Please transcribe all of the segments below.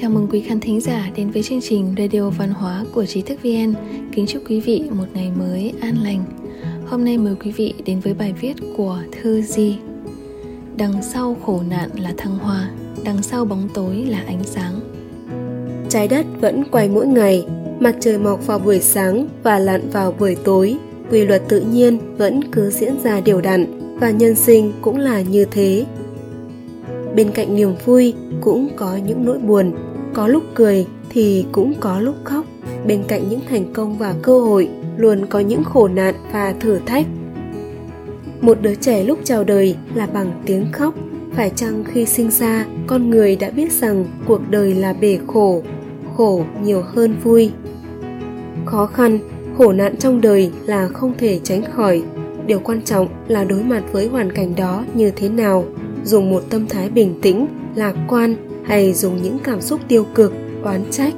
Chào mừng quý khán thính giả đến với chương trình Radio Văn hóa của Trí thức VN. Kính chúc quý vị một ngày mới an lành. Hôm nay mời quý vị đến với bài viết của Thư Di. Đằng sau khổ nạn là thăng hoa, đằng sau bóng tối là ánh sáng. Trái đất vẫn quay mỗi ngày, mặt trời mọc vào buổi sáng và lặn vào buổi tối. Quy luật tự nhiên vẫn cứ diễn ra đều đặn và nhân sinh cũng là như thế bên cạnh niềm vui cũng có những nỗi buồn có lúc cười thì cũng có lúc khóc. Bên cạnh những thành công và cơ hội, luôn có những khổ nạn và thử thách. Một đứa trẻ lúc chào đời là bằng tiếng khóc. Phải chăng khi sinh ra, con người đã biết rằng cuộc đời là bể khổ khổ nhiều hơn vui? Khó khăn, khổ nạn trong đời là không thể tránh khỏi. Điều quan trọng là đối mặt với hoàn cảnh đó như thế nào, dùng một tâm thái bình tĩnh, lạc quan hay dùng những cảm xúc tiêu cực oán trách.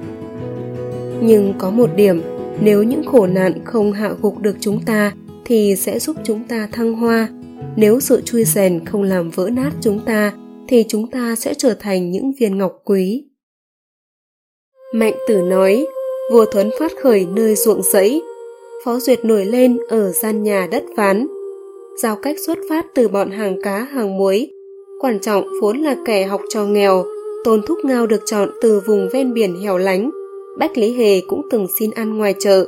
Nhưng có một điểm nếu những khổ nạn không hạ gục được chúng ta thì sẽ giúp chúng ta thăng hoa. Nếu sự chui rèn không làm vỡ nát chúng ta thì chúng ta sẽ trở thành những viên ngọc quý. Mạnh tử nói vua thuấn phát khởi nơi ruộng rẫy phó duyệt nổi lên ở gian nhà đất ván. Giao cách xuất phát từ bọn hàng cá hàng muối Quan trọng vốn là kẻ học trò nghèo, Tôn Thúc Ngao được chọn từ vùng ven biển hẻo lánh. Bách Lý Hề cũng từng xin ăn ngoài chợ.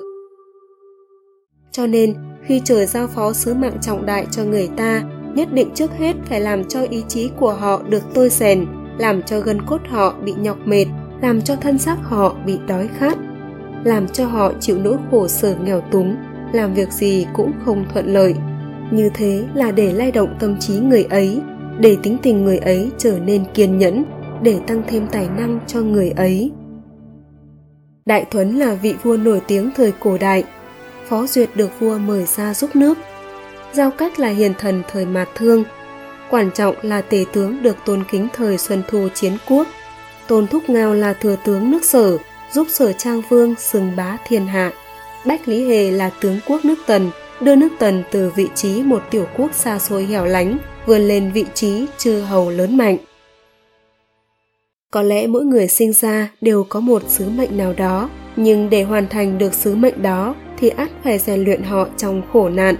Cho nên, khi trời giao phó sứ mạng trọng đại cho người ta, nhất định trước hết phải làm cho ý chí của họ được tôi rèn, làm cho gân cốt họ bị nhọc mệt, làm cho thân xác họ bị đói khát, làm cho họ chịu nỗi khổ sở nghèo túng, làm việc gì cũng không thuận lợi. Như thế là để lay động tâm trí người ấy, để tính tình người ấy trở nên kiên nhẫn để tăng thêm tài năng cho người ấy. Đại thuấn là vị vua nổi tiếng thời cổ đại. Phó duyệt được vua mời ra giúp nước. Giao cách là hiền thần thời mạt thương. Quan trọng là tể tướng được tôn kính thời xuân thu chiến quốc. Tôn thúc ngao là thừa tướng nước sở, giúp sở trang vương xưng bá thiên hạ. Bách lý hề là tướng quốc nước tần, đưa nước tần từ vị trí một tiểu quốc xa xôi hẻo lánh, vươn lên vị trí chư hầu lớn mạnh có lẽ mỗi người sinh ra đều có một sứ mệnh nào đó, nhưng để hoàn thành được sứ mệnh đó thì ắt phải rèn luyện họ trong khổ nạn.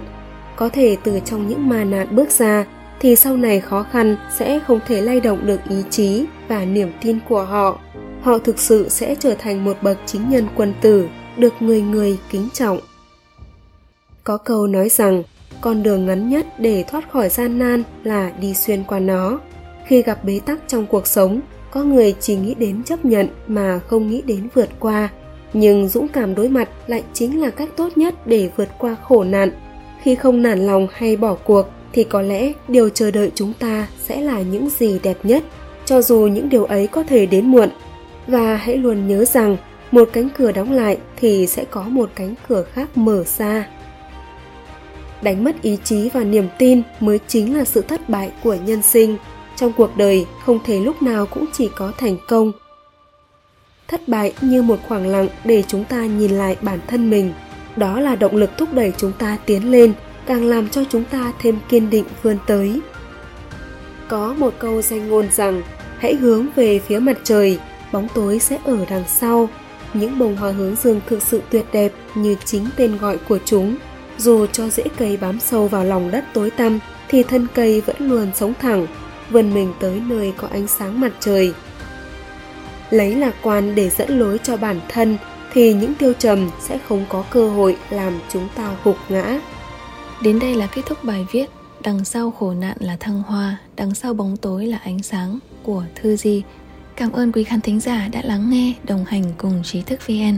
Có thể từ trong những ma nạn bước ra thì sau này khó khăn sẽ không thể lay động được ý chí và niềm tin của họ. Họ thực sự sẽ trở thành một bậc chính nhân quân tử, được người người kính trọng. Có câu nói rằng, con đường ngắn nhất để thoát khỏi gian nan là đi xuyên qua nó. Khi gặp bế tắc trong cuộc sống có người chỉ nghĩ đến chấp nhận mà không nghĩ đến vượt qua. Nhưng dũng cảm đối mặt lại chính là cách tốt nhất để vượt qua khổ nạn. Khi không nản lòng hay bỏ cuộc, thì có lẽ điều chờ đợi chúng ta sẽ là những gì đẹp nhất, cho dù những điều ấy có thể đến muộn. Và hãy luôn nhớ rằng, một cánh cửa đóng lại thì sẽ có một cánh cửa khác mở ra. Đánh mất ý chí và niềm tin mới chính là sự thất bại của nhân sinh trong cuộc đời, không thể lúc nào cũng chỉ có thành công. Thất bại như một khoảng lặng để chúng ta nhìn lại bản thân mình. Đó là động lực thúc đẩy chúng ta tiến lên, càng làm cho chúng ta thêm kiên định vươn tới. Có một câu danh ngôn rằng, hãy hướng về phía mặt trời, bóng tối sẽ ở đằng sau. Những bông hoa hướng dương thực sự tuyệt đẹp như chính tên gọi của chúng. Dù cho rễ cây bám sâu vào lòng đất tối tăm, thì thân cây vẫn luôn sống thẳng vươn mình tới nơi có ánh sáng mặt trời. Lấy lạc quan để dẫn lối cho bản thân thì những tiêu trầm sẽ không có cơ hội làm chúng ta hụt ngã. Đến đây là kết thúc bài viết đằng sau khổ nạn là thăng hoa, đằng sau bóng tối là ánh sáng của thư di. Cảm ơn quý khán thính giả đã lắng nghe, đồng hành cùng trí thức vn